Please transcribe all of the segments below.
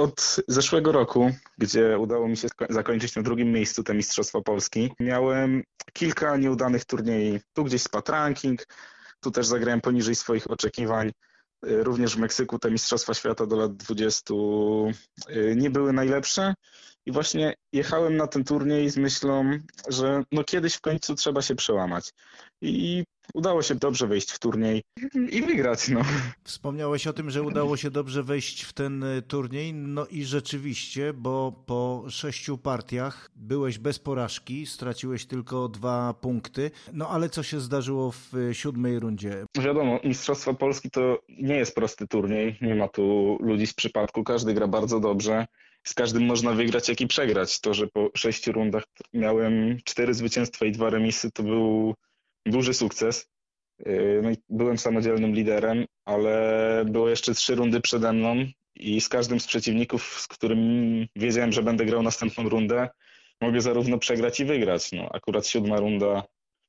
od zeszłego roku, gdzie udało mi się zakończyć na drugim miejscu te Mistrzostwa Polski, miałem kilka nieudanych turniejów. Tu gdzieś spadł ranking, tu też zagrałem poniżej swoich oczekiwań. Y, również w Meksyku te Mistrzostwa Świata do lat 20 y, nie były najlepsze. I właśnie jechałem na ten turniej z myślą, że no kiedyś w końcu trzeba się przełamać. I udało się dobrze wejść w turniej i wygrać. No. Wspomniałeś o tym, że udało się dobrze wejść w ten y, turniej. No i rzeczywiście, bo po sześciu partiach byłeś bez porażki, straciłeś tylko dwa punkty. No ale co się zdarzyło w y, siódmej rundzie? Wiadomo, Mistrzostwa Polski to nie jest prosty turniej. Nie ma tu ludzi z przypadku. Każdy gra bardzo dobrze z każdym można wygrać, jak i przegrać. To, że po sześciu rundach miałem cztery zwycięstwa i dwa remisy, to był duży sukces. Yy, no byłem samodzielnym liderem, ale było jeszcze trzy rundy przede mną i z każdym z przeciwników, z którym wiedziałem, że będę grał następną rundę, mogę zarówno przegrać i wygrać. No, akurat siódma runda,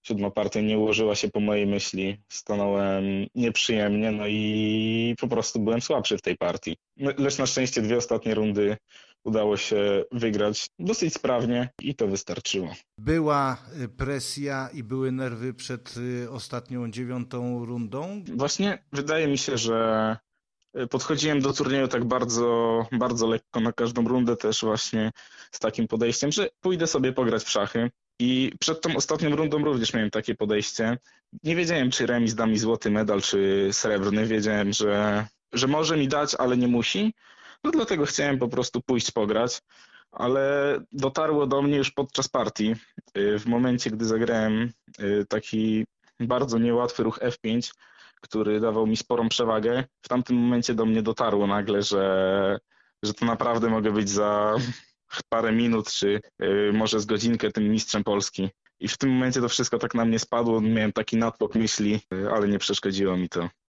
siódma partia nie ułożyła się po mojej myśli. Stanąłem nieprzyjemnie, no i po prostu byłem słabszy w tej partii. No, lecz na szczęście dwie ostatnie rundy udało się wygrać dosyć sprawnie i to wystarczyło. Była y, presja i były nerwy przed y, ostatnią dziewiątą rundą? Właśnie wydaje mi się, że y, podchodziłem do turnieju tak bardzo, bardzo lekko na każdą rundę też właśnie z takim podejściem, że pójdę sobie pograć w szachy. I przed tą ostatnią rundą również miałem takie podejście. Nie wiedziałem, czy remis da mi złoty medal, czy srebrny. Wiedziałem, że, że może mi dać, ale nie musi. No dlatego chciałem po prostu pójść pograć, ale dotarło do mnie już podczas partii, y, w momencie, gdy zagrałem y, taki bardzo niełatwy ruch F5, który dawał mi sporą przewagę. W tamtym momencie do mnie dotarło nagle, że, że to naprawdę mogę być za parę minut, czy y, może z godzinkę tym mistrzem Polski. I w tym momencie to wszystko tak na mnie spadło, miałem taki natłok myśli, ale nie przeszkodziło mi to.